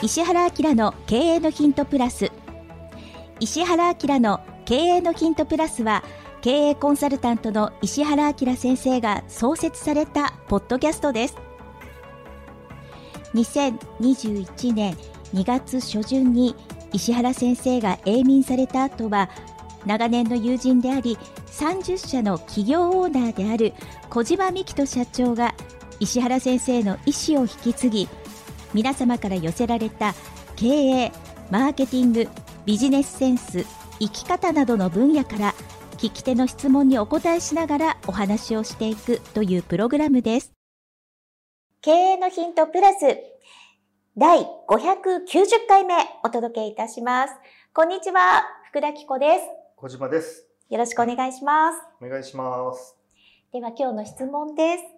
石原明の経営のヒントプラス。石原明の経営のヒントプラスは経営コンサルタントの石原明先生が創設されたポッドキャストです。2021年2月初旬に石原先生が永眠された後は長年の友人であり30社の企業オーナーである小島美希人社長が石原先生の意思を引き継ぎ皆様から寄せられた経営マーケティングビジネスセンス生き方などの分野から聞き手の質問にお答えしながらお話をしていくというプログラムです。経営のヒントプラス第590回目お届けいたします。こんにちは福田紀子です。小島です。よろしくお願いします。お願いします。では今日の質問です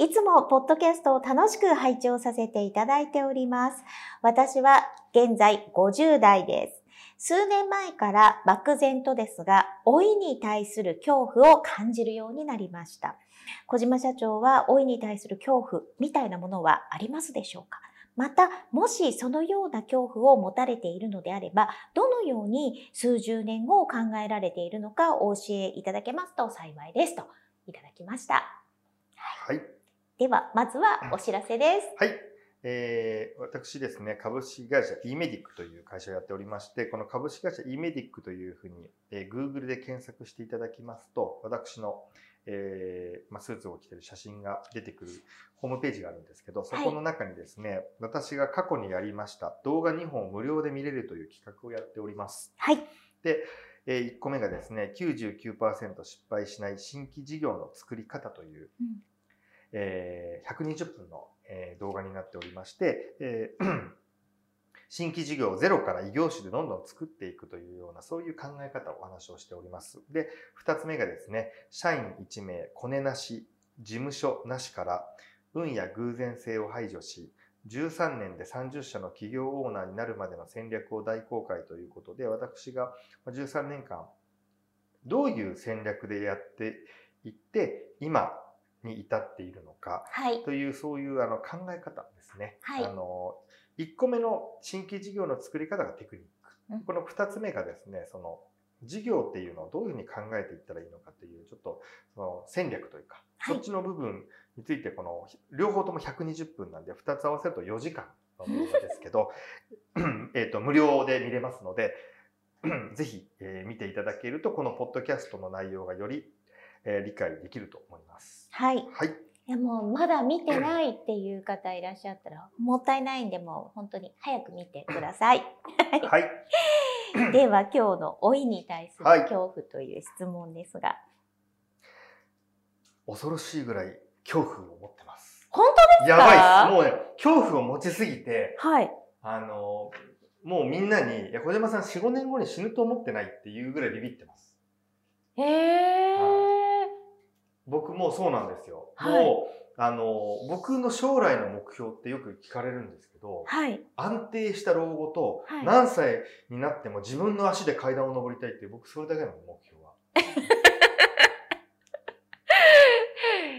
いつもポッドキャストを楽しく拝聴させていただいております。私は現在50代です。数年前から漠然とですが、老いに対する恐怖を感じるようになりました。小島社長は老いに対する恐怖みたいなものはありますでしょうか？また、もしそのような恐怖を持たれているのであれば、どのように数十年後を考えられているのかお教えいただけますと幸いですといただきました。はいでは、まずはお知らせです。はい、えー、私ですね株式会社 e メディックという会社をやっておりましてこの株式会社 e メディックというふうに、えー、Google で検索していただきますと私のえーまあ、スーツを着てる写真が出てくるホームページがあるんですけど、そこの中にですね、はい、私が過去にやりました動画2本無料で見れるという企画をやっております。はい。で、えー、1個目がですね、99%失敗しない新規事業の作り方という、うん、えー、120分の、えー、動画になっておりまして、えー、新規事業をゼロから異業種でどんどん作っていくというようなそういう考え方をお話をしております。で、2つ目がですね、社員1名、コネなし、事務所なしから運や偶然性を排除し、13年で30社の企業オーナーになるまでの戦略を大公開ということで、私が13年間どういう戦略でやっていって、今に至っているのかという、そういうあの考え方ですね。はい、あの1個目の新規事業の作り方がテクニック。この2つ目がですね、その事業っていうのをどういうふうに考えていったらいいのかという、ちょっとその戦略というか、はい、そっちの部分について、この両方とも120分なんで、2つ合わせると4時間の動画ですけど、えっと無料で見れますので、ぜひ、えー、見ていただけると、このポッドキャストの内容がより、えー、理解できると思います。はい。はい。いやもうまだ見てないっていう方いらっしゃったら もったいないんでもう本当に早く見てください。はい。では今日の老いに対する恐怖という質問ですが、はい、恐ろしいぐらい恐怖を持ってます。本当ですか？やばいもうね、恐怖を持ちすぎて、はい。あの、もうみんなに、いや、小島さん4、5年後に死ぬと思ってないっていうぐらいビビってます。へえー。僕もそうなんですよ。はい、もう、あの、僕の将来の目標ってよく聞かれるんですけど、はい、安定した老後と、何歳になっても自分の足で階段を登りたいっていう、僕それだけの目標は。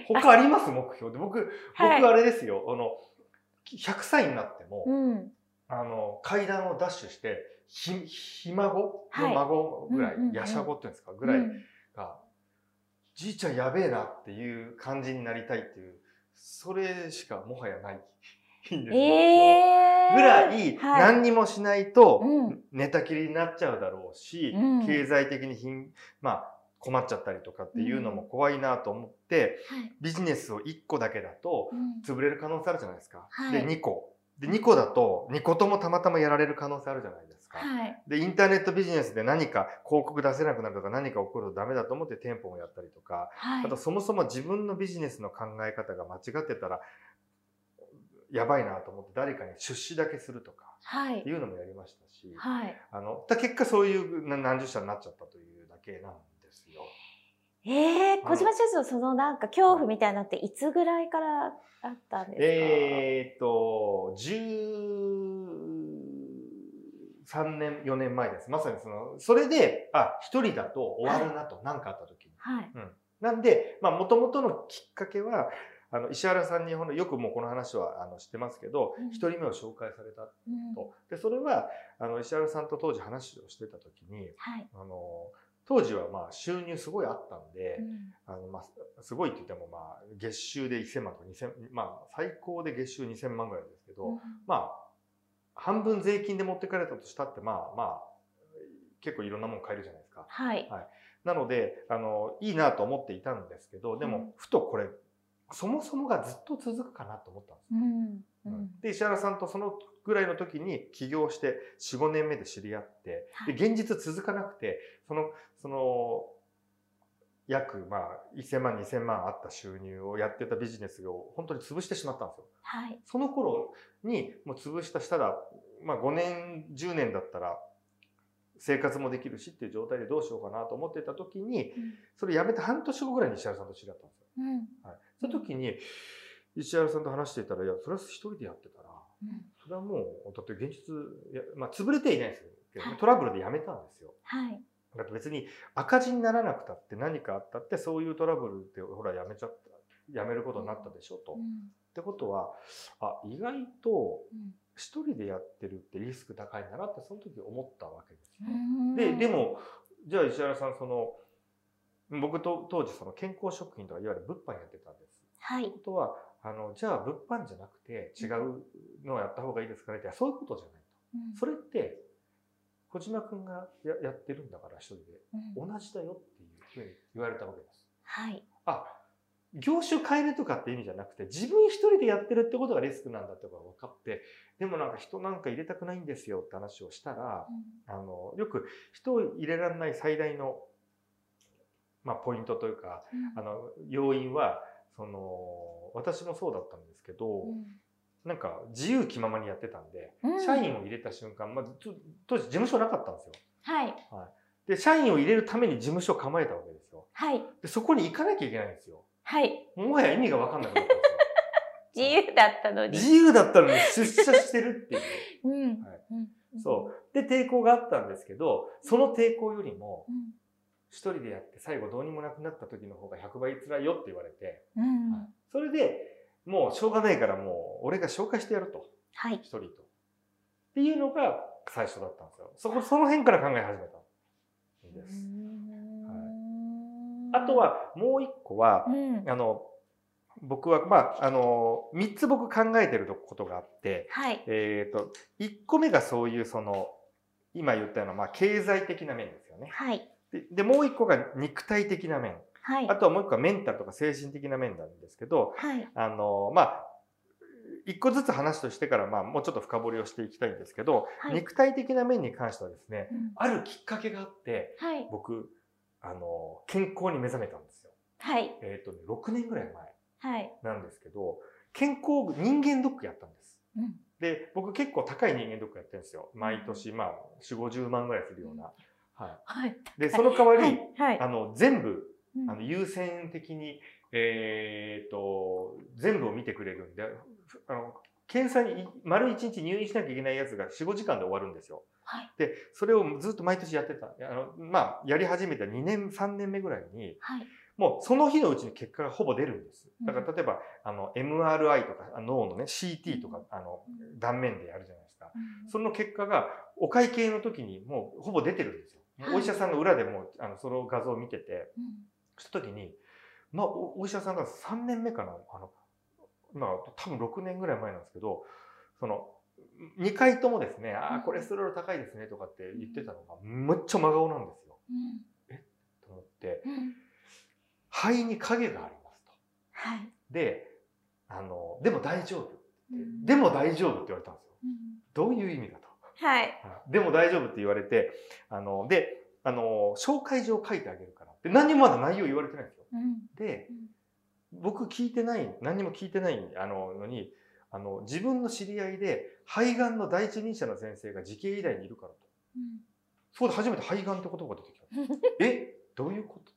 他あります？目標で。僕、僕あれですよ。あの、100歳になっても、うん、あの、階段をダッシュして、ひ、ひ孫の孫ぐらい、やしゃごっていうんですか、ぐらいが、じいちゃんやべえなっていう感じになりたいっていう、それしかもはやないんですよ。えー、ぐらい、何にもしないと寝たきりになっちゃうだろうし、うん、経済的にひん、まあ、困っちゃったりとかっていうのも怖いなと思って、うんはい、ビジネスを1個だけだと潰れる可能性あるじゃないですか。はい、で、2個。で、2個だと、2個ともたまたまやられる可能性あるじゃないですか。はい、で、インターネットビジネスで何か広告出せなくなるとか何か起こるとダメだと思って店舗をやったりとか、はい、あとそもそも自分のビジネスの考え方が間違ってたら、やばいなと思って誰かに出資だけするとか、はい、っていうのもやりましたし、はい、あの、結果そういう何十社になっちゃったというだけなんですよ。ええー、小島社長、そのなんか恐怖みたいなのっていつぐらいからあったんですか？えー、っと、13年、4年前です。まさにその、それで、あ、一人だと終わるなと、何、はい、かあった時に。はい。うん。なんで、まあ、もともとのきっかけは、あの石原さんによくもうこの話はあの知ってますけど、うん一人目を紹介されたと。でそれはあの石原さんと当時話をしてた時にはい。あの当時はまあ収入すごいあったんで、うんあのまあ、すごいって言ってもまあ月収で1000万とか2000まあ最高で月収2000万ぐらいですけど、まあ半分税金で持ってかれたとしたってまあまあ結構いろんなもの買えるじゃないですか。はい。なのであのいいなと思っていたんですけどでも、うんふとこれそもそもがずっと続くかなと思ったんですよ。うん。うん。で石原さんとそのぐらいの時に起業して45年目で知り合ってで現実続かなくてそのその約まあ1000万2000万あった収入をやってたビジネスを本当に潰してしまったんですよ。はい。その頃にもう潰したしたら、まあ、5年10年だったら生活もできるしっていう状態でどうしようかなと思ってた時にそれやめて半年後ぐらいに石原さんと知り合ったんですよ。うん。はい、その時に石原さんと話していたら「いやそれは一人でやってたらうん。それはもうだって現実いや、まあ、潰れてはいないですけどね、はいトラブルでやめたんですよ。はい。だって別に赤字にならなくたって何かあったってそういうトラブルってほらやめちゃったやめることになったでしょと。っうん。てことはあ意外とうん一人でやってるってリスク高いんだなってその時思ったわけです。うんででもじゃあ石原さんその僕と当時その健康食品とかいわゆる物販やってたんです。はいことはあのじゃあ物販じゃなくて違うのをやった方がいいですかねってそういうことじゃないと。うんそれって小島君がややってるんだから一人で。うん。同じだよっていうふうに言われたわけです。はい。あ業種変えるとかって意味じゃなくて自分一人でやってるってことがリスクなんだってことが分かってでもなんか人なんか入れたくないんですよって話をしたらあのよく人を入れられない最大の、まあ、ポイントというかうん。あの要因はその私もそうだったんですけど、なんか自由気ままにやってたんで、うん。社員を入れた瞬間、まずちょ当時事務所なかったんですよ。はい。で社員を入れるために事務所を構えたわけですよ。はい。でそこに行かなきゃいけないんですよ。はい。もはや意味が分かんなくなったんですよ。自由だったのに。自由だったのに出社してるっていう。うん。はい。うん。そう。で、抵抗があったんですけど、その抵抗よりも、うん。一人でやって最後どうにもなくなった時の方が100倍辛いよって言われて、うん。はい。それでもうしょうがないからもう俺が紹介してやると。はい一人と。っていうのが最初だったんですよ。そこ、その辺から考え始めたんです。あとはもう一個はう、んあの、僕は、まあ、あの、三つ僕考えてることがあって、はいえっ、と、一個目がそういうその、今言ったような、まあ、経済的な面ですよね。はいで、でもう一個が肉体的な面。はい。あとはもう一個はメンタルとか精神的な面なんですけど、はい。あの、まあ、一個ずつ話としてから、まあ、もうちょっと深掘りをしていきたいんですけど、はい。肉体的な面に関してはですね、うん。あるきっかけがあって、はい。僕、あの、健康に目覚めたんですよ。はい。えっ、とね、6年ぐらい前はい。なんですけど、健康、人間ドックやったんです。うん。で、僕結構高い人間ドックやってるんですよ。毎年、まあ、4、50万ぐらいするような。はい。はい。で、その代わり、はい。はい。あの、全部、うんあの、優先的に、えー、と、全部を見てくれるんで、ふあの、検査に丸1日入院しなきゃいけないやつが4、5時間で終わるんですよ。はいで、それをずっと毎年やってた。あの、まあ、やり始めた2年、3年目ぐらいに、はいもうその日のうちに結果がほぼ出るんです。だかうんら例えば、あの、MRI とか、あ脳のね、CT とかうん、あのう、ん断面でやるじゃないですか。うんその結果が、お会計の時にもうほぼ出てるんですよ。お医者さんが裏でもう、あの、その画像を見てて、うんした時に、まあ、おお医者さんが3年目かな、あの、まあ、多分6年ぐらい前なんですけど、その、2回ともですね、ああ、うん。コレステロール高いですねとかって言ってたのが、めっちゃ真顔なんですよ。うん。と思って、うん。肺に影がありますと。はい。で、あの、でも大丈夫でも大丈夫って言われたんですよ。うん。どういう意味だと。はい。でも大丈夫って言われて、あの、で、あの、紹介状書いてあげるから。で、何にもまだ内容言われてないんですよ。うんでうん、僕聞いてない、何にも聞いてないあののに、あの、自分の知り合いで肺がんの第一人者の先生が慈恵医大にいるからと。うんそこで初めて肺がんって言葉が出てきた。え？どういうこと？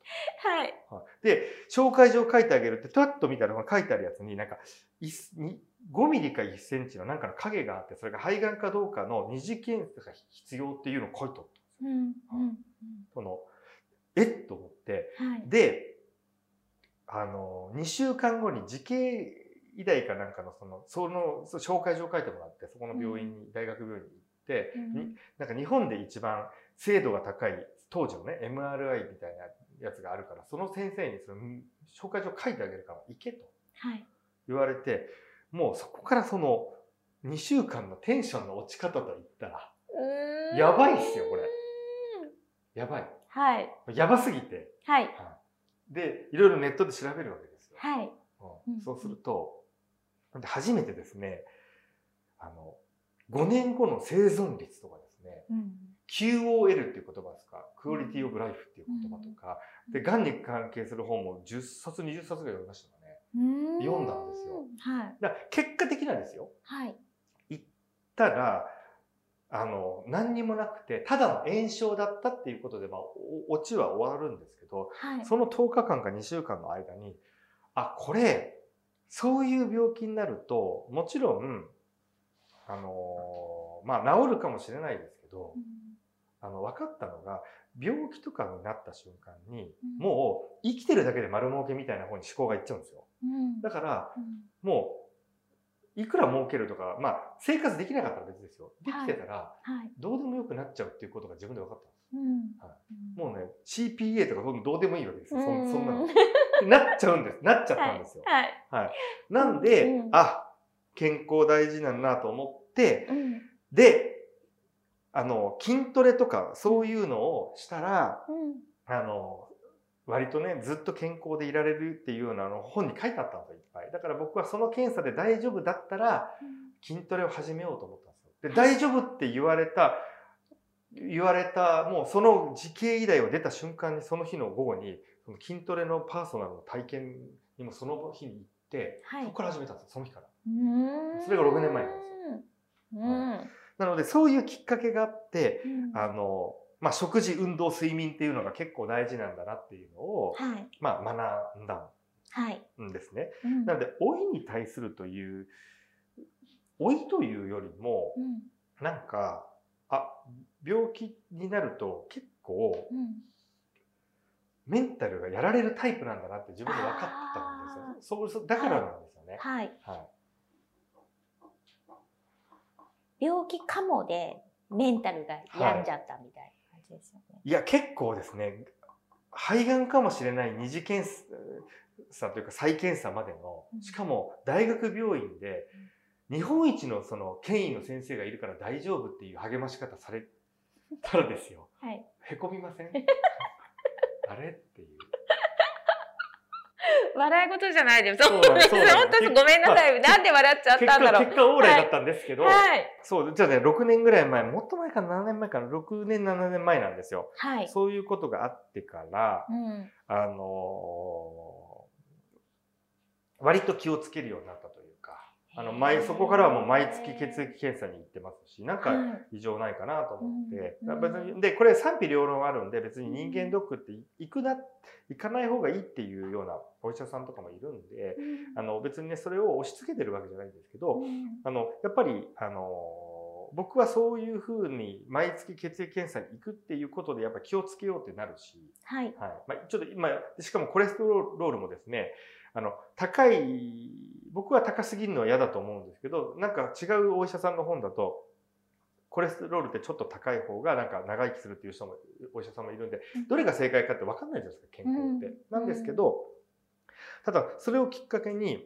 はいはい、で、紹介状書いてあげるって、ふわっと見たら書いてあるやつになんか、いに5ミリか1センチのなんかの影があって、それが肺がんかどうかの二次検査が必要っていうのを書いてあった。うんうん。その、え？っと思って、はい。で、あの2週間後に慈恵医大かなんかのそのその紹介状を書いてもらってそこの病院に、うん、大学病院に行って、うん、なんか日本で一番精度が高い当時のね MRI みたいなやつがあるからその先生にその紹介状書いてあげるから行けと言われて、はい、もうそこからその2週間のテンションの落ち方といったらやばいっすよこれやばい、はい、やばすぎて、はい、でいろいろネットで調べるわけですよ、はい。うん、そうするとで初めてですねあの5年後の生存率とかですね、うん、QOL っていう言葉ですかクオリティオブライフっていう言葉とか、うん、でがんに関係する本も10冊20冊ぐらい読みましたかね。読んだんですよ、はい、だ結果的なんですよ、はい、言ったらあの何にもなくてただの炎症だったっていうことで、まあ、オチは終わるんですけど、はい、その10日間か2週間の間にあこれそういう病気になるともちろんあのまあ治るかもしれないですけど、うん、あの分かったのが病気とかになった瞬間に、うん、もう生きてるだけで丸儲けみたいな方に思考がいっちゃうんですよ。うん、だから、もういくら儲けるとか、まあ、生活できなかったら別ですよ。できてたら、どうでもよくなっちゃうっていうことが自分で分かったんです。はい、もうね CPA とかどうでもいいわけですよ、そそんなの。なっちゃうんです。なっちゃったんですよ。はい。はい、なんで、うん、あ、健康大事なんだなと思って、うん、で、あの、筋トレとかそういうのをしたら、うん、あの、割とね、ずっと健康でいられるっていうようなの本に書いてあったんですよ、いっぱい。だから僕はその検査で大丈夫だったら、筋トレを始めようと思ったんですよ。で、大丈夫って言われた、言われた、もうその時系以来を出た瞬間にその日の午後に、その筋トレのパーソナルの体験にもその日に行って、はい、そこから始めたんですその日から。それが6年前なんですよ、はい、なのでそういうきっかけがあって、うん、あのまあ、食事運動睡眠っていうのが結構大事なんだなっていうのを、はい、まあ、学んだんですね、うん、なので老いに対するという老いというよりも、うん、なんかあ病気になると結構、うん。メンタルがやられるタイプなんだなって自分で分かったんですよ。そうだからなんですよね。はい。はい、病気かもでメンタルが病んじゃったみたいな。感じですよね。はい、いや結構ですね肺がんかもしれない二次検査というか再検査までのしかも大学病院で日本一のその権威の先生がいるから大丈夫っていう励まし方されたらですよ。はい、へこみません？あれ？っていう。笑い事じゃないです。そう 本当ごめんなさい。なんで笑っちゃったんだろう。結果、オーライだったんですけど、はい、そう、じゃあね、6年ぐらい前、もっと前かな、7年前かな、6年、7年前なんですよ。はい、そういうことがあってから、うん、あのー、割と気をつけるようになったとあの毎そこからはもう毎月血液検査に行ってますしなんか異常ないかなと思って、はい、別にでこれ賛否両論あるんで別に人間ドックって行くな行かない方がいいっていうようなお医者さんとかもいるんで、あの別にねそれを押し付けてるわけじゃないんですけど、あのやっぱりあの僕はそういうふうに毎月血液検査に行くっていうことでやっぱ気をつけようってなるし、はい。はい。まあ、ちょっと今しかもコレステロールもですねあの高い僕は高すぎるのは嫌だと思うんですけどなんか違うお医者さんの本だとコレステロールってちょっと高い方がなんか長生きするっていう人もお医者さんもいるんでどれが正解かって分かんないじゃないですか健康って。なんですけどただそれをきっかけに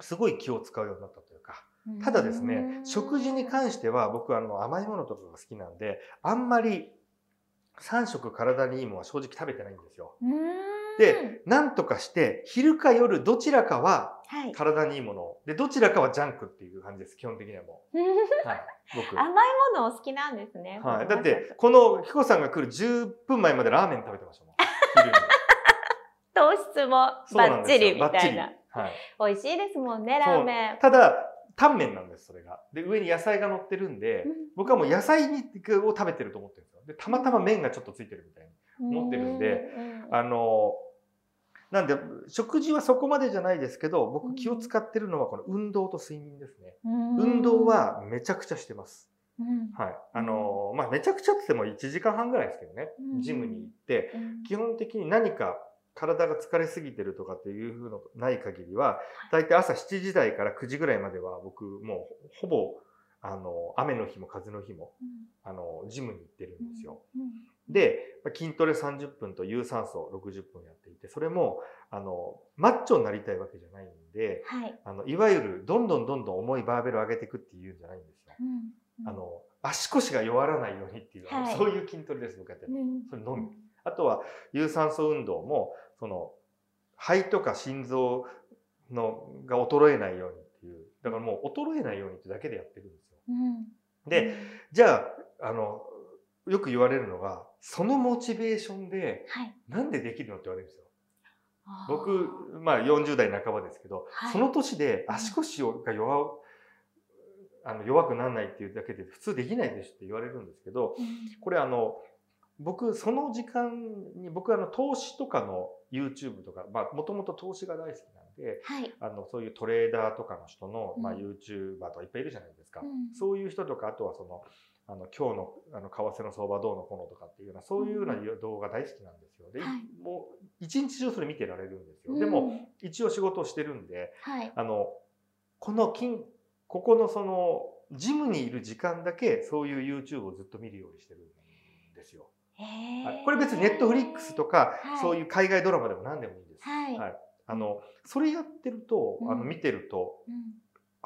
すごい気を使うようになったというか。ただですね食事に関しては僕はあの甘いものとかが好きなんであんまり3食体にいいものは正直食べてないんですよ。で、なんとかして、昼か夜どちらかは体にいいもの、はい、で、どちらかはジャンクっていう感じです、基本的にはもう。はい、僕。甘いものお好きなんですね。はい。だって、この彦さんが来る10分前までラーメン食べてましたもん。糖質もバッチリみたいな。はい。美味しいですもんね、ラーメン。ただ、タンメンなんです、それが。で、上に野菜が乗ってるんで、僕はもう野菜を食べてると思ってるんですよ。で、たまたま麺がちょっとついてるみたいに思ってるんで、あの、なんで食事はそこまでじゃないですけど僕気を使ってるのはこの運動と睡眠ですね。運動はめちゃくちゃしてます。はい。あのまあめちゃくちゃって言っても1時間半ぐらいですけどね、ジムに行って、基本的に何か体が疲れすぎてるとかっていうふうのない限りは大体朝7時台から9時ぐらいまでは僕もうほぼあの雨の日も風の日も、あのジムに行ってるんですよ。で筋トレ30分と有酸素60分やっていてそれもあのマッチョになりたいわけじゃないんで、はい、あのいわゆるどんどんどんどん重いバーベルを上げていくっていうんじゃないんですよ。あの足腰が弱らないようにっていう、はい、そういう筋トレです僕やってる、それのみ。あとは有酸素運動もその肺とか心臓のが衰えないようにっていうだからもう衰えないようにってだけでやってるんですよ。うん、でじゃああのよく言われるのがそのモチベーションで、はい、なんでできるのって言われるんですよ。僕、まあ、40代半ばですけど、はい、その年で足腰が弱あの弱くならないっていうだけで普通できないでしょって言われるんですけど、うん、これあの僕その時間に僕あの投資とかの YouTube とかもともと投資が大好きなんで、はい、あのそういうトレーダーとかの人の、まあ、YouTuber とかいっぱいいるじゃないですか、うん、そういう人とかあとはそのあの今日のあの為替の相場どうのこうのとかっていうようなそういうような動画大好きなんですよ。で、はい、もう一日中それ見てられるんですよ。うん、でも一応仕事をしてるんで、はい、あのこの金ここのそのジムにいる時間だけそういう YouTube をずっと見るようにしてるんですよ。はい、これ別にネットフリックスとか、はい、そういう海外ドラマでも何でもいいんです。はい、はい、あのそれやってると、あの見てると、うん。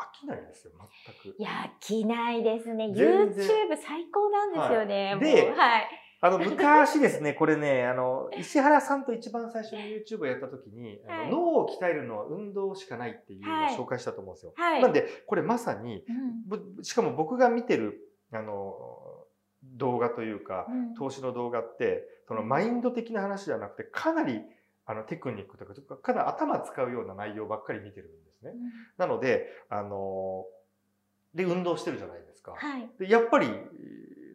飽きないですよ全く。いや飽きないですね。YouTube 最高なんですよね。で、はい、あの昔ですねこれねあの石原さんと一番最初に YouTube をやった時に、はい、あの脳を鍛えるのは運動しかないっていうのを紹介したと思うんですよ。はい、なんでこれまさに、うん、しかも僕が見てるあの動画というか、投資の動画って、そのマインド的な話ではなくて、かなりあのテクニックとか、かなり頭使うような内容ばっかり見てるんですね。なので、あの、で、運動してるじゃないですか。はい、でやっぱり、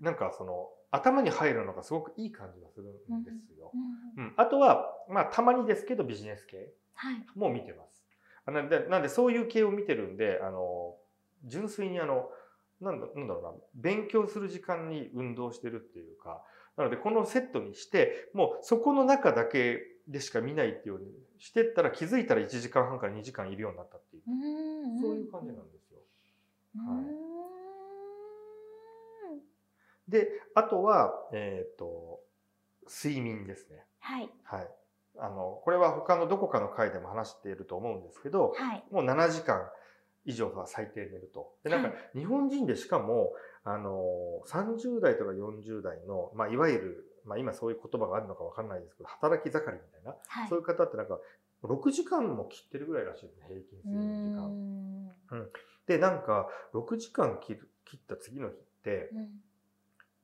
なんかその、頭に入るのがすごくいい感じがするんですよ。うん、うん、あとは、まあ、たまにですけどビジネス系も見てます。はい、なんで、なんでそういう系を見てるんで、あの、純粋にあの、なんだなんだろうな、勉強する時間に運動してるっていうか、なのでこのセットにして、もうそこの中だけでしか見ないっていうようにしてったら気づいたら1時間半から2時間いるようになったっていう、うそういう感じなんですよ。はい、で、あとは、えっ、ー、と、睡眠ですね。はい。はい。あの、これは他のどこかの回でも話していると思うんですけど、はい、もう7時間以上は最低寝ると。で、なんか日本人でしかも、あの、30代とか40代の、まあ、いわゆる、まあ、今そういう言葉があるのかわかんないですけど、働き盛りみたいな、はい、そういう方ってなんか、6時間も切ってるぐらいらしいですね、平均睡眠時間。うん、で、なんか、6時間切切った次の日って、うん、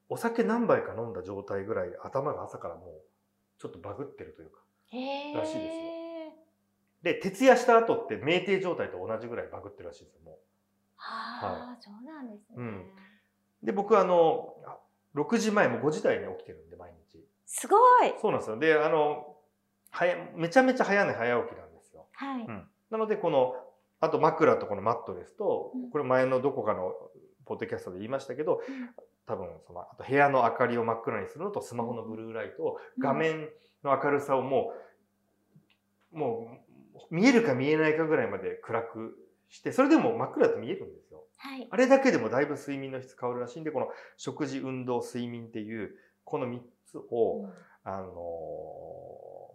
お酒何杯か飲んだ状態ぐらい頭が朝からもう、ちょっとバグってるというか、らしいですよ。で、徹夜した後って酩酊状態と同じぐらいバグってるらしいですよ、もう。はあ、はい、そうなんですね。うん。で、僕あの、6時前も5時台に起きてるんで、毎日。すごいそうなんですよ。で、あの、早めちゃめちゃ早寝早起きなんですよ。はい。うん、なので、この、あと枕とこのマットレスと、これ前のどこかのポッドキャストで言いましたけど、うん、多分その、あと部屋の明かりを真っ暗にするのとスマホのブルーライト、画面の明るさをもう、もう見えるか見えないかぐらいまで暗くして、それでも真っ暗だと見えるんですよ。はい、あれだけでもだいぶ睡眠の質変わるらしいんで、この食事、運動、睡眠っていう、この3つを、うん、あのー、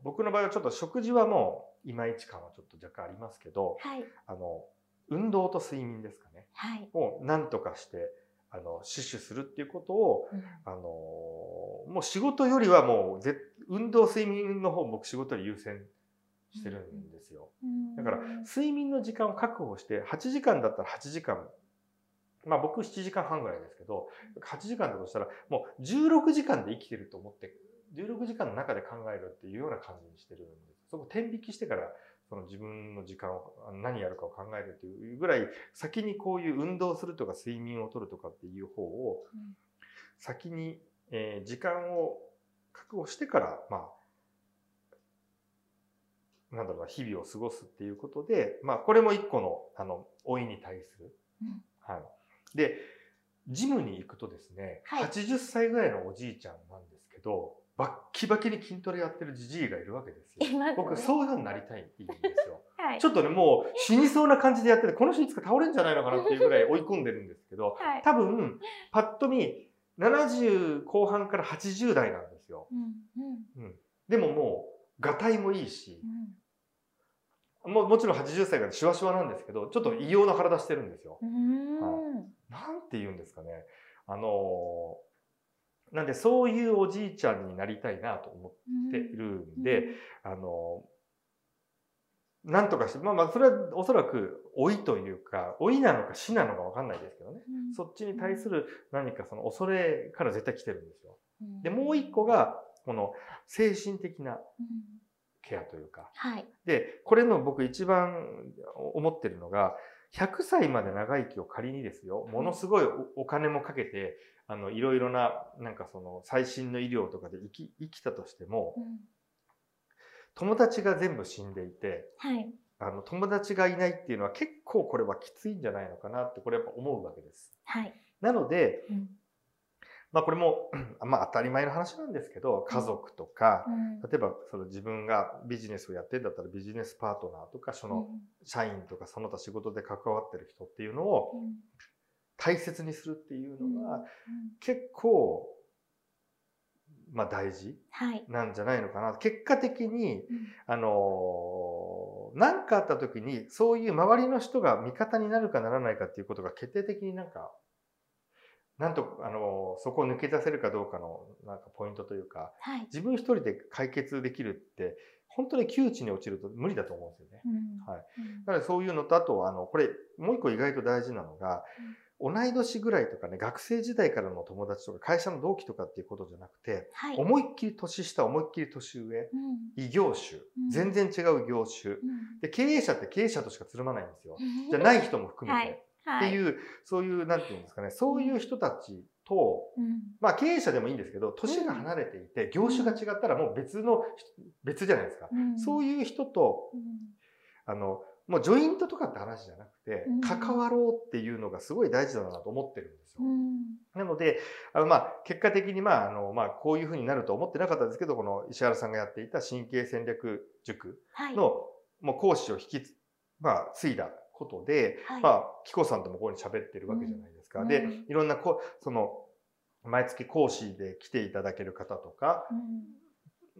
僕の場合はちょっと食事はもういまいち感はちょっと若干ありますけど、はい、あの、運動と睡眠ですかね。はい、を何とかして、あの、死守するっていうことを、うん、あのー、もう仕事よりはもうぜ、運動、睡眠の方僕仕事より優先してるんですよ。だから睡眠の時間を確保して8時間だったら8時間まあ僕7時間半ぐらいですけど8時間だとしたらもう16時間で生きてると思って16時間の中で考えるっていうような感じにしてるんです。そこ天引きしてからその自分の時間を何やるかを考えるっていうぐらい先にこういう運動するとか睡眠をとるとかっていう方を先に、え時間を確保してからまあなんだろうな、日々を過ごすっていうことで、まあ、これも一個の、あの、老いに対する。うん、はい。で、ジムに行くとですね、はい、80歳ぐらいのおじいちゃんなんですけど、バッキバキに筋トレやってるじじいがいるわけですよ。僕そういうふうになりたいんですよ。はい。ちょっとねもう死にそうな感じでやっててこの人いつか倒れんじゃないのかなっていうぐらい追い込んでるんですけどはい。多分パッと見70後半から80代なんですよ。うんうんでももうがたいもいいしうんももちろん80歳からシワシワなんですけどちょっと異様な体してるんですよ。うーんなんて言うんですかね。あのーなんでそういうおじいちゃんになりたいなと思っているんで、あのーなんとかして、まあまあそれはおそらく老いというか、老いなのか死なのかわかんないですけどね。うんそっちに対する何かその恐れから絶対来てるんですよ。うんで、もう一個が、この精神的なうんケアというか。はい。で、これの僕一番思ってるのが、100歳まで長生きを仮にですよ、ものすごいおお金もかけて、あの、いろいろな、なんかその、最新の医療とかで生き、生きたとしても、うん友達が全部死んでいて、はい。あの、友達がいないっていうのは結構これはきついんじゃないのかなって、これやっぱ思うわけです。はい。なので、うんまあこれも、まあ当たり前の話なんですけど、家族とか、うん。例えばその自分がビジネスをやってんだったらビジネスパートナーとか、その社員とかその他仕事で関わってる人っていうのをうん。大切にするっていううんのがうん。結構、まあ大事はい。なんじゃないのかな。結果的に、うん。あのー、何かあった時にそういう周りの人が味方になるかならないかっていうことが決定的になんか、なんと、あのーそこを抜け出せるかどうかのなんかポイントというか、はい。自分一人で解決できるって、本当に窮地に落ちると無理だと思うんですよね。うんはいうんなのでそういうのと、あと、あの、これ、もう一個意外と大事なのが、同い年ぐらいとかね、学生時代からの友達とか会社の同期とかっていうことじゃなくて、はい。思いっきり年下、思いっきり年上、うん異業種うん、全然違う業種。うんで、経営者って経営者としかつるまないんですよ。うんじゃない人も含めて。はいってい。う、そういう、なんていうんですかね、そういう人たちと、うん。まあ経営者でもいいんですけど、年が離れていて、業種が違ったらもう別の、別じゃないですか。うん。そういう人と、うん。あの、もうジョイントとかって話じゃなくてうん、関わろうっていうのがすごい大事だなと思ってるんですよ。うん。なので、あのまあ結果的にまああのまあこういうふうになると思ってなかったんですけど、この石原さんがやっていた神経戦略塾はい。のもう講師を引きつ、まあ継いだことで、はいまあ紀子さんともここに喋ってるわけじゃないですか。でうんうん、いろんなこその毎月講師で来ていただける方とか、うん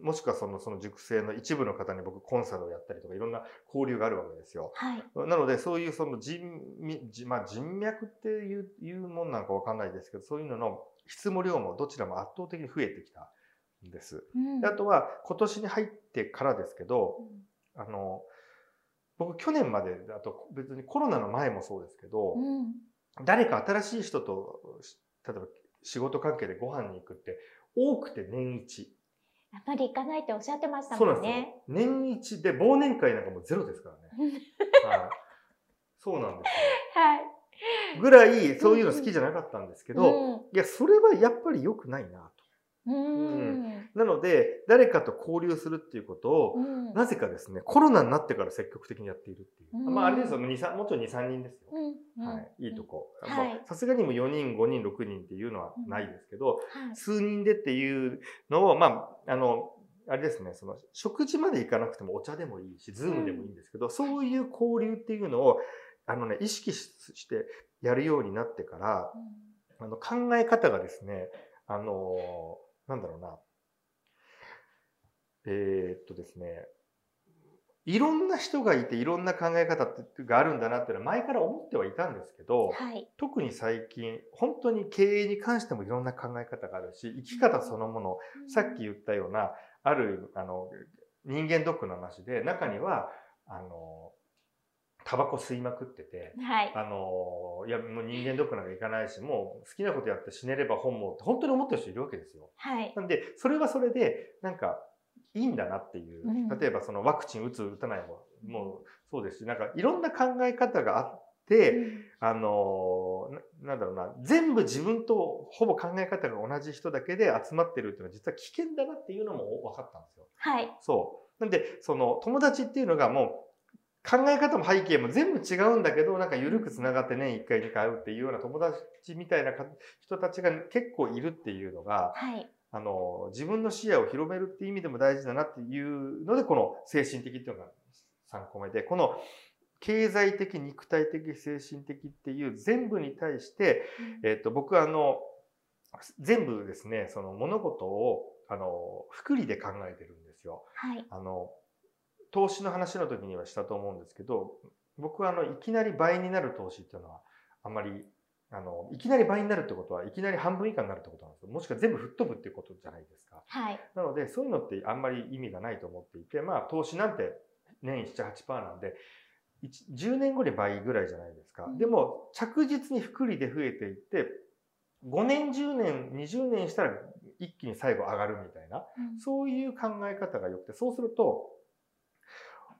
もしくはそのその塾生の一部の方に僕コンサルをやったりとかいろんな交流があるわけですよ。はい。なのでそういうその人み、じまあ、人脈っていういうもんなんかわかんないですけど、そういうのの質も量もどちらも圧倒的に増えてきたんです。うんであとは今年に入ってからですけど、あの、僕去年まで、あと別にコロナの前もそうですけど、うん誰か新しい人と、し例えば仕事関係でご飯に行くって多くて年一。やっぱり行かないっておっしゃってましたそうなんですよもんね。。年一で忘年会なんかもうゼロですからね。はい。そうなんですよ。はい。ぐらいそういうの好きじゃなかったんですけど、うんいや、それはやっぱり良くないなと。うん。なので、誰かと交流するっていうことを、うん。なぜかですね、コロナになってから積極的にやっているっていう。うん。まあ、あれですよ、もう2 3もうちょい2、3人ですよ。うんはい、いいとこ。さすがにも4人、5人、6人っていうのはないですけど、はい。数人でっていうのを、まあ、あの、あれですね、その、食事まで行かなくてもお茶でもいいし、ズームでもいいんですけど、そういう交流っていうのを、あのね、意識ししてやるようになってから、あの、考え方がですね、あの、なんだろうな、えーっとですね、いろんな人がいていろんな考え方ってがあるんだなっていうのは前から思ってはいたんですけど、はい。特に最近、本当に経営に関してもいろんな考え方があるし、生き方そのもの、さっき言ったような、ある、あの、人間ドックの話で、中には、あの、タバコ吸いまくってて、はい。あの、いや、もう人間ドックなんか行かないし、もう好きなことやって死ねれば本望って本当に思ってる人いるわけですよ。はい。なんで、それはそれで、なんか、いいんだなっていううん。例えばそのワクチン打つ打たないも、もうそうですし、なんかいろんな考え方があって、あのな、なんだろうな、全部自分とほぼ考え方が同じ人だけで集まってるっていうのは実は危険だなっていうのも分かったんですよ。はい。そう。なんで、その友達っていうのがもう考え方も背景も全部違うんだけど、なんか緩く繋がって年1回2回会うっていうような友達みたいなか人たちが結構いるっていうのが、はい。あの自分の視野を広めるっていう意味でも大事だなっていうのでこの精神的っていうのが3個目でこの経済的肉体的精神的っていう全部に対して、えっと僕はあの全部ですねその物事をあの福利で考えてるんですよ。はい、あの投資の話の時にはしたと思うんですけど僕はあのいきなり倍になる投資っていうのはあんまりあのいきなり倍になるってことはいきなり半分以下になるってことなんですよ。もしくは全部吹っ飛ぶっていうことじゃないですか、はい、なのでそういうのってあんまり意味がないと思っていてまあ投資なんて年78%なんで10年後に倍ぐらいじゃないですか、うん、でも着実に複利で増えていって5年10年20年したら一気に最後上がるみたいな、うん、そういう考え方が良くてそうすると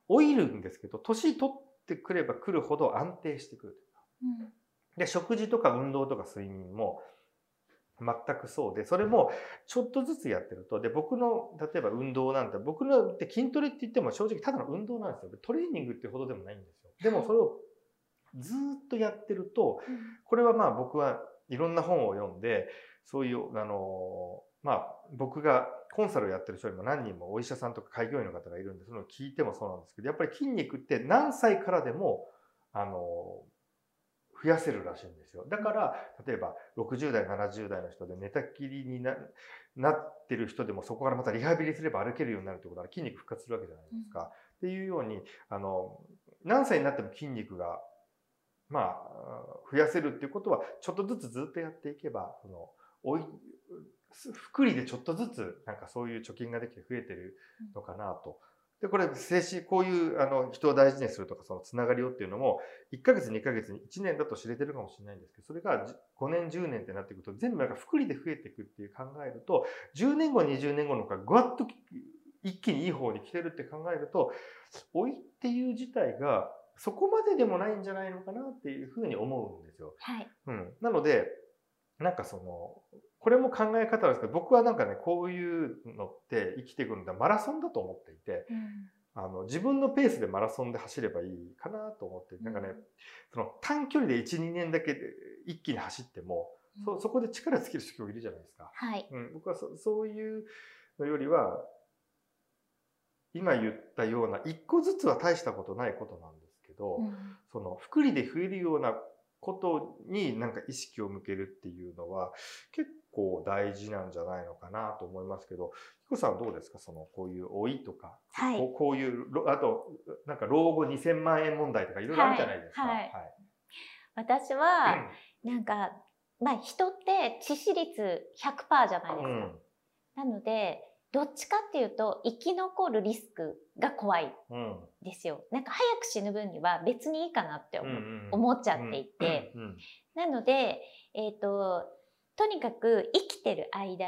老いるんですけど年取ってくればくるほど安定してくるというか、うんで、食事とか運動とか睡眠も全くそうで、それもちょっとずつやってると、で、僕の、例えば運動なんて、僕のって筋トレって言っても正直ただの運動なんですよ。トレーニングってほどでもないんですよ。でもそれをずっとやってると、これはまあ僕はいろんな本を読んで、そういう、あの、まあ僕がコンサルをやってる人にも何人もお医者さんとか開業医の方がいるんで、その聞いてもそうなんですけど、やっぱり筋肉って何歳からでも、あの、増やせるらしいんですよ。だから、例えば60代、70代の人で寝たきりにななってる人でもそこからまたリハビリすれば歩けるようになるってことは筋肉復活するわけじゃないですか。うん、っていうように、あの、何歳になっても筋肉が、まあ、増やせるっていうことは、ちょっとずつずっとやっていけば、その、福利でちょっとずつ、なんかそういう貯金ができて増えてるのかなと。で、これ、精神、こういう、あの、人を大事にするとか、そのつながりをっていうのも、1ヶ月、2ヶ月に1年だと知れてるかもしれないんですけど、それが5年、10年ってなっていくと、全部なんか福利で増えていくっていう考えると、10年後、20年後のか、ぐわっと一気にいい方に来てるって考えると、老いっていう自体が、そこまででもないんじゃないのかなっていうふうに思うんですよ。はい。うん。なので、なんかその、これも考え方ですけど、僕はなんかね、こういうのって生きていくのでマラソンだと思っていて、うん、あの自分のペースでマラソンで走ればいいかなと思って、なんかね、その短距離で1、2年だけで一気に走っても、うん、そそこで力尽きる人いるじゃないですか。はい。うん、僕はそそういうのよりは、今言ったような一個ずつは大したことないことなんですけど、うん、その福利で増えるようなことになんか意識を向けるっていうのは結構大事なんじゃないのかなと思いますけど、ひこさんはどうですか？その、こういう老いとか、はい、こうこういう、あと、なんか老後2000万円問題とかいろいろあるじゃないですか。はい。はい、私は、なんか、まあ人って致死率100%じゃないですか。うん、なので、どっちかっていうと生き残るリスクが怖いですよ。うん、なんか早く死ぬ分には別にいいかなって思うん、思っちゃっていて、うん、なので、えっ、ー、ととにかく生きてる間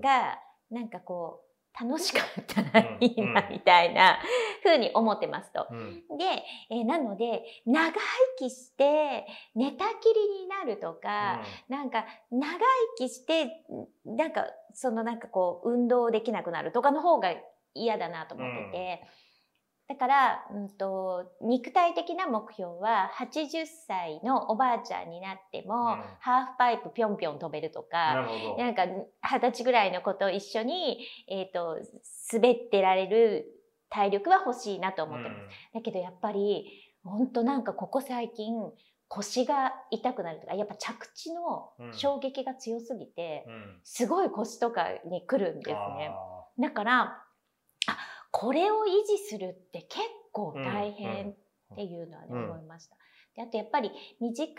が、なんかこう、楽しかったらいいな、みたいなふうに思ってますと。うん、で、えー、なので、長生きして、寝たきりになるとか、うん、なんか、長生きして、なんか、そのなんかこう、運動できなくなるとかの方が嫌だなと思ってて、うんだから、うんと、肉体的な目標は80歳のおばあちゃんになっても、うん、ハーフパイプぴょんぴょん飛べるとかなんか二十歳ぐらいの子と一緒に、えーと、滑ってられる体力は欲しいなと思ってます。うん、だけどやっぱり本当なんかここ最近腰が痛くなるとかやっぱ着地の衝撃が強すぎて、うん、すごい腰とかに来るんですね。だからあこれを維持するって結構大変っていうのはね、思いました。であとやっぱり身近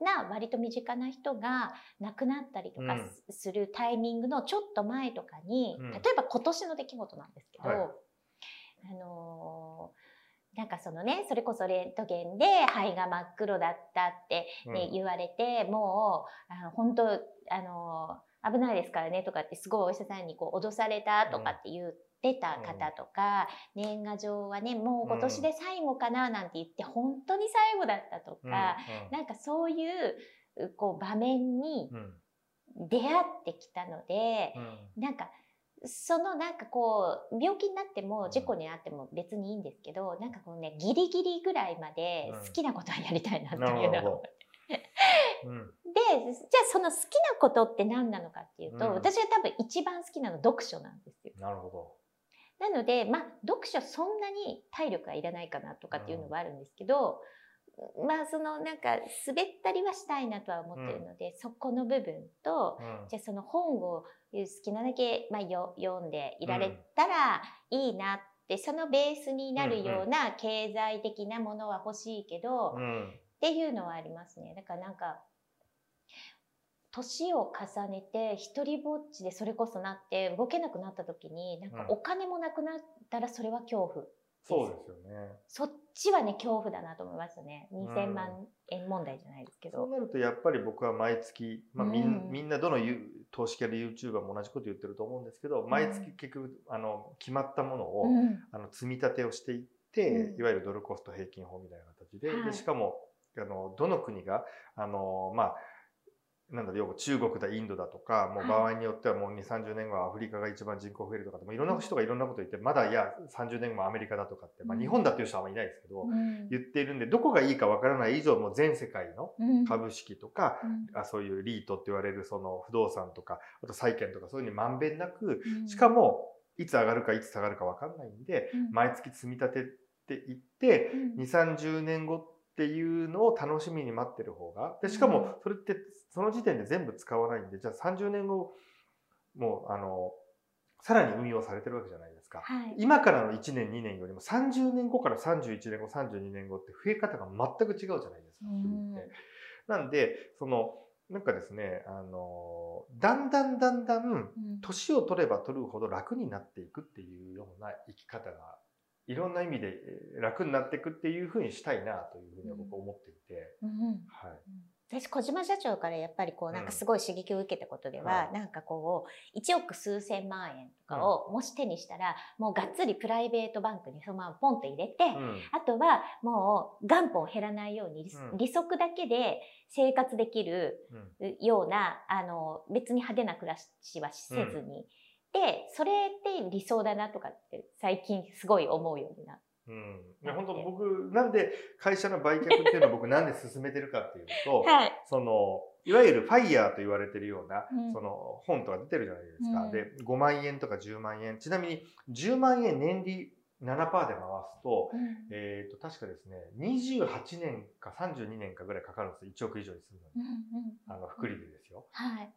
な割と身近な人が亡くなったりとかするタイミングのちょっと前とかに、例えば今年の出来事なんですけど、はい、あのー、なんかそのねそれこそレントゲンで肺が真っ黒だったってね、うん、言われてもうあの本当あのー、危ないですからねとかってすごいお医者さんにこう脅されたとかって言う出た方とか、うん、年賀状はねもう今年で最後かななんて言って本当に最後だったとか、うんうん、なんかそういうこう場面に出会ってきたので、うん、なんかそのなんかこう病気になっても事故に遭っても別にいいんですけど、なんかこうねギリギリぐらいまで好きなことはやりたいなっていうの。は、うん、でじゃあその好きなことって何なのかっていうと、うん、私が多分一番好きなの読書なんですよ。なるほどなのでまあ読書そんなに体力はいらないかなとかっていうのはあるんですけど、うん、まあそのなんか滑ったりはしたいなとは思ってるので、そこの部分と、じゃあその本を好きなだけ、まあ、よ読んでいられたらいいなってそのベースになるような経済的なものは欲しいけど、っていうのはありますね。だからなんか年を重ねて一人ぼっちでそれこそなって動けなくなった時になんかお金もなくなったらそれは恐怖そうですよね。そっちはね恐怖だなと思いますね。2000万円問題じゃないですけど。そうなるとやっぱり僕は毎月、まあみんみんなどの投資系で YouTuber も同じこと言ってると思うんですけど、毎月結局あの決まったものを、あの積み立てをしていって、いわゆるドルコスト平均法みたいな形で、でしかもあのどの国があのまあなんだろう中国だインドだとかもう場合によってはもう2 3 0年後はアフリカが一番人口増えるとかもいろんな人がいろんなこと言ってまだいや30年後アメリカだとかって、まあ、日本だっていう人はあんまりいないですけど、言っているんでどこがいいかわからない以上も全世界の株式とか、あそういうリートって言われるその不動産とかあと債券とかそういうふうにまんべんなくしかもいつ上がるかいつ下がるかわかんないんで、毎月積み立てていって、2 3 0年後っていうのを楽しみに待ってる方がでしかもそれってその時点で全部使わないんでじゃあ30年後もうあのさらに運用されてるわけじゃないですか、はい、今からの1年2年よりも30年後から31年後32年後って増え方が全く違うじゃないですか、なんでそのなんかですねあのだんだんだんだん。年を取れば取るほど楽になっていくっていうような生き方がいろんな意味で楽になっていくっていうふうにしたいなというふうには僕は思っていて、うん、はい。私小島社長からやっぱりこうなんかすごい刺激を受けたことでは、うん、なんかこう1億数千万円とかをもし手にしたら、もうがっつりプライベートバンクにそのままポンと入れて、うん、あとはもう元本減らないように利息だけで生活できるような、あの別に派手な暮らしはせずに、でそれって理想だなとかって最近すごい思うようになって。うん、いや本当僕なんで会社の売却っていうのを僕なんで進めてるかっていうと、はい、そのいわゆるファイヤーと言われてるような、うん、その本とか出てるじゃないですか、うん、で5万円とか10万円ちなみに10万円年利7%で回すと、うん、えっ、と、確かですね、28年か32年かぐらいかかるんですよ。1億以上にするのに。あの、福利でですよ。はい。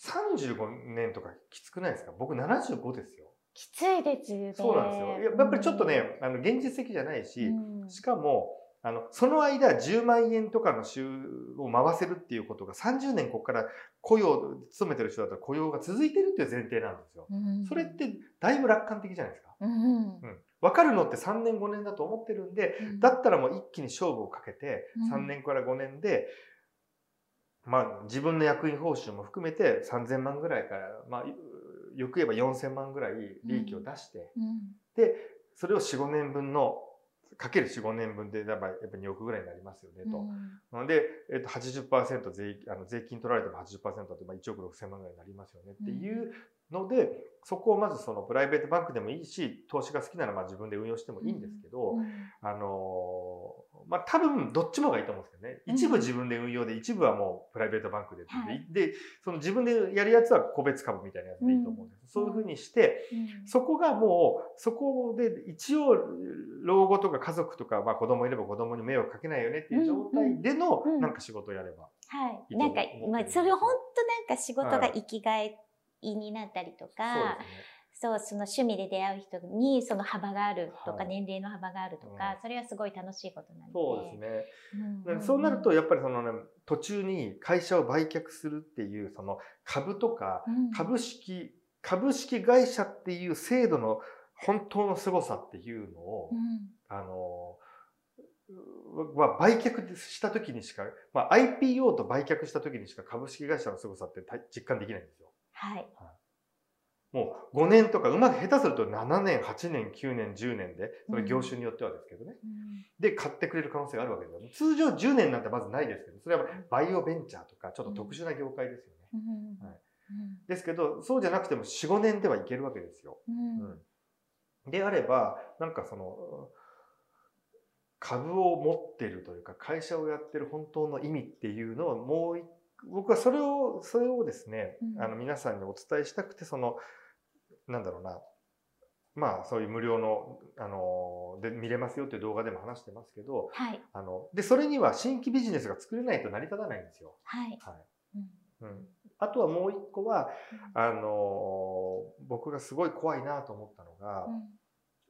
35年とかきつくないですか？僕75ですよ。きついですよね。そうなんですよ。やっぱりちょっとね、あの、現実的じゃないし、うん、しかも、あの、その間10万円とかの収を回せるっていうことが30年ここから雇用、勤めてる人だったら雇用が続いてるっていう前提なんですよ。うん、それってだいぶ楽観的じゃないですか。うん、うん、分かるのって3年5年だと思ってるんで、だったらもう一気に勝負をかけて3年から5年でまあ、自分の役員報酬も含めて3000万ぐらいから、まあ、よく言えば4000万ぐらい利益を出して、うん、でそれを45年分のかける4、5年分で、やっぱ2億ぐらいになりますよね、と。うん、で、えっと80%税あの税金取られても80%って、まあ、1億6000万ぐらいになりますよねっていうので、そこをまずそのプライベートバンクでもいいし、投資が好きならまあ自分で運用してもいいんですけど、うん、あのまあ多分どっちもがいいと思うんですけどね。一部自分で運用で、一部はもうプライベートバンクで、はい、で、その自分でやるやつは個別株みたいなやつでいいと思うんです。うん、そういうふうにして、そこがもう、そこで一応老後とか家族とか、まあ子供いれば子供に迷惑かけないよねっていう状態でのなんか仕事をやればはい。なんか、まあそれ本当なんか仕事が生きがいになったりとか、そう、その趣味で出会う人にその幅があるとか、年齢の幅があるとか、それはすごい楽しいことなんで。そうですね。そうなると、やっぱりそのね、途中に会社を売却するっていう、その株とか、株式、株式会社っていう制度の本当の凄さっていうのを、あの、は売却した時にしか、まあ、IPO と売却した時にしか株式会社の凄さって実感できないんですよ。はい。もう5年とかうまく下手すると7年、8年、9年、10年で、それ業種によってはですけどね。うん、で、買ってくれる可能性があるわけですよ。通常10年なんてまずないですけど、それはバイオベンチャーとかちょっと特殊な業界ですよね。はい、ですけど、そうじゃなくても4、5年ではいけるわけですよ。うん、であれば、なんかその、株を持ってるというか会社をやってる本当の意味っていうのをもう僕はそれをそれをですね、うん、あの皆さんにお伝えしたくてそのなんだろうな。まあそういう無料のあので見れますよっていう動画でも話してますけど、はい、あのでそれには新規ビジネスが作れないと成り立たないんですよ。はい、はい。うん、うん、あとはもう一個は、うん、あの僕がすごい怖いなと思ったのが、うん、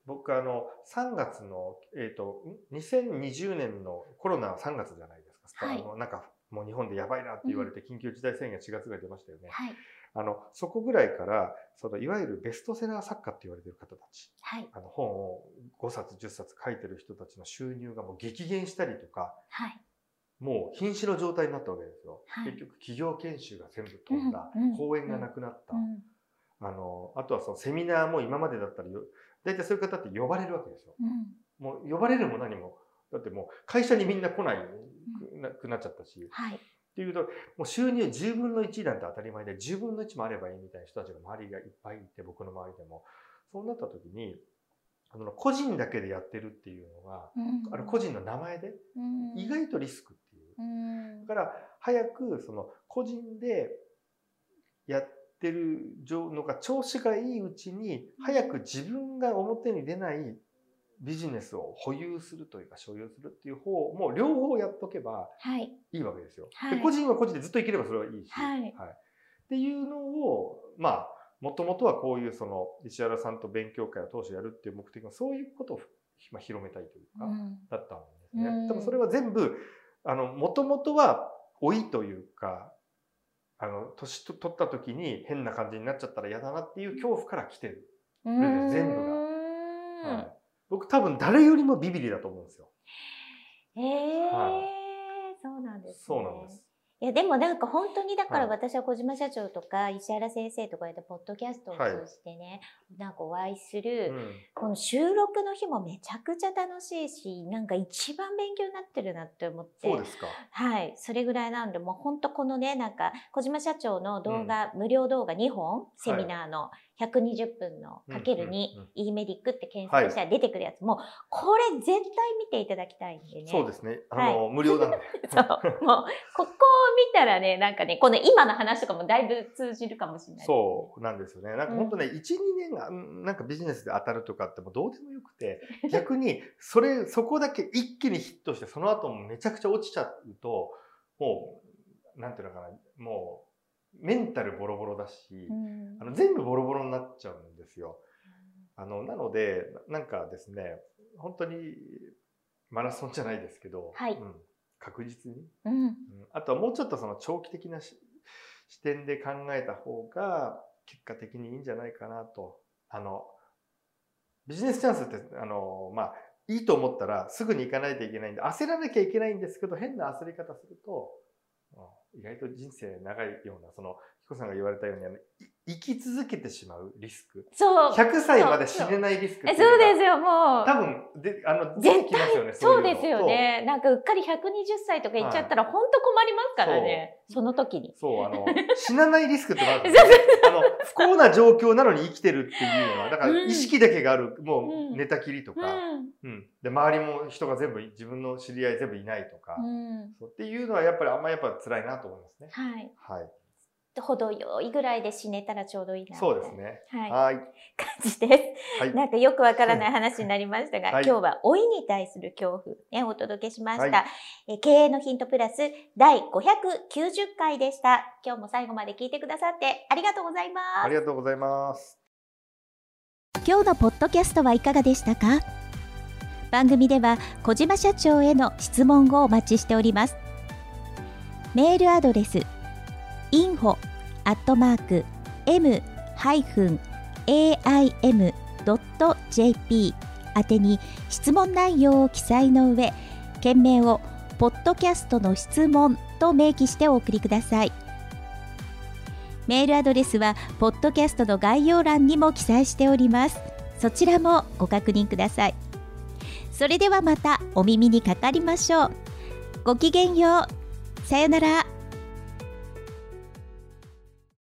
僕あの3月の、えーと、2020年のコロナは3月じゃないですか、はい、あのなんかもう日本でやばいなって言われて緊急事態宣言4月ぐらい出ましたよね。はい。あのそこぐらいからそのいわゆるベストセラー作家って言われてる方たち、はい、あの本を5冊10冊書いてる人たちの収入がもう激減したりとか、はい、もう瀕死の状態になったわけですよ。はい、結局企業研修が全部飛んだ、うん、講演がなくなった、うん、あのあとはそのセミナーも今までだったら大体そういう方って呼ばれるわけですよ。うん、もう呼ばれるも何も。だってもう会社にみんな来ないくなっちゃったし、はい。っていうと、もう収入10分の1なんて当たり前で、10分の1もあればいいみたいな人たちが周りがいっぱいいて、僕の周りでも。そうなった時に、あの個人だけでやってるっていうのが、うん、あの個人の名前で、意外とリスクっていう。うん、だから、早くその個人でやってるのが調子がいいうちに、早く自分が表に出ないビジネスを保有するというか所有するっていう方も両方やっとけばいいわけですよ。はい、で個人は個人でずっと生きればそれはいいし。はい、はい、っていうのをまあもともとはこういうその石原さんと勉強会を当初やるっていう目的はそういうことをまあ広めたいというか、だったんですね。うん、多分それは全部あのもともとは老いというかあの年と取った時に変な感じになっちゃったら嫌だなっていう恐怖から来てる。全部が。はい僕多分誰よりもビビリだと思うんですよ。ええー。はい、そうなんです、ね、そうなんです。いやでもなんか本当にだから私は小島社長とか石原先生とかやったポッドキャストを通してね、はい、なんかお会いする、うん、この収録の日もめちゃくちゃ楽しいしなんか一番勉強になってるなって思って。そうですか。はい。それぐらいなんでもう本当このねなんか小島社長の動画、うん、無料動画2本セミナーの、はい120分のかける2、e メディックって検索したら出てくるやつも、これ絶対見ていただきたいんでね。そうですね。あの、はい、無料なんで。そう。もう、ここを見たらね、なんかね、この今の話とかもだいぶ通じるかもしれない、そうなんですよね。なんか本当ね、うん、1、2年が、なんかビジネスで当たるとかってもどうでもよくて、逆に、それ、そこだけ一気にヒットして、その後もめちゃくちゃ落ちちゃうと、もう、なんていうのかな、もう、メンタルボロボロだし、うん、あの全部ボロボロになっちゃうんですよ。あのなのでなんかですね本当にマラソンじゃないですけど、はい。うん、確実に、うん、あとはもうちょっとその長期的な視点で考えた方が結果的にいいんじゃないかなと。あのビジネスチャンスってあのまあいいと思ったらすぐに行かないといけないんで焦らなきゃいけないんですけど変な焦り方すると意外と人生長いようなその彦さんが言われたように生き続けてしまうリスク。そう。100歳まで死ねないリスクそう。ですよもう。多分であの出てきますよねそうですよね。なんかうっかり120歳とか言っちゃったら本当困りますからね、その時に。そうあの死なないリスクってあるんですよあの不幸な状況なのに生きてるっていうのはだから意識だけがある、もう寝たきりとか、うん。うん、で周りも人が全部自分の知り合い全部いないとか、うん、っていうのはやっぱりあんまりやっぱ辛いなと思いますね。はい、はい程よいぐらいで死ねたらちょうどいいなそうですね。はい。感じです。はい、なんかよくわからない話になりましたが、はい、今日は老いに対する恐怖ね、お届けしました。はい、え経営のヒントプラス第590回でした。今日も最後まで聞いてくださってありがとうございます。ありがとうございます。今日のポッドキャストはいかがでしたか？番組では小島社長への質問をお待ちしております。メールアドレス info アットマーク m-aim.jp 宛てに質問内容を記載の上件名をポッドキャストの質問と明記してお送りください。メールアドレスはポッドキャストの概要欄にも記載しております。そちらもご確認ください。それではまたお耳にかかりましょう。ごきげんよう。さよなら。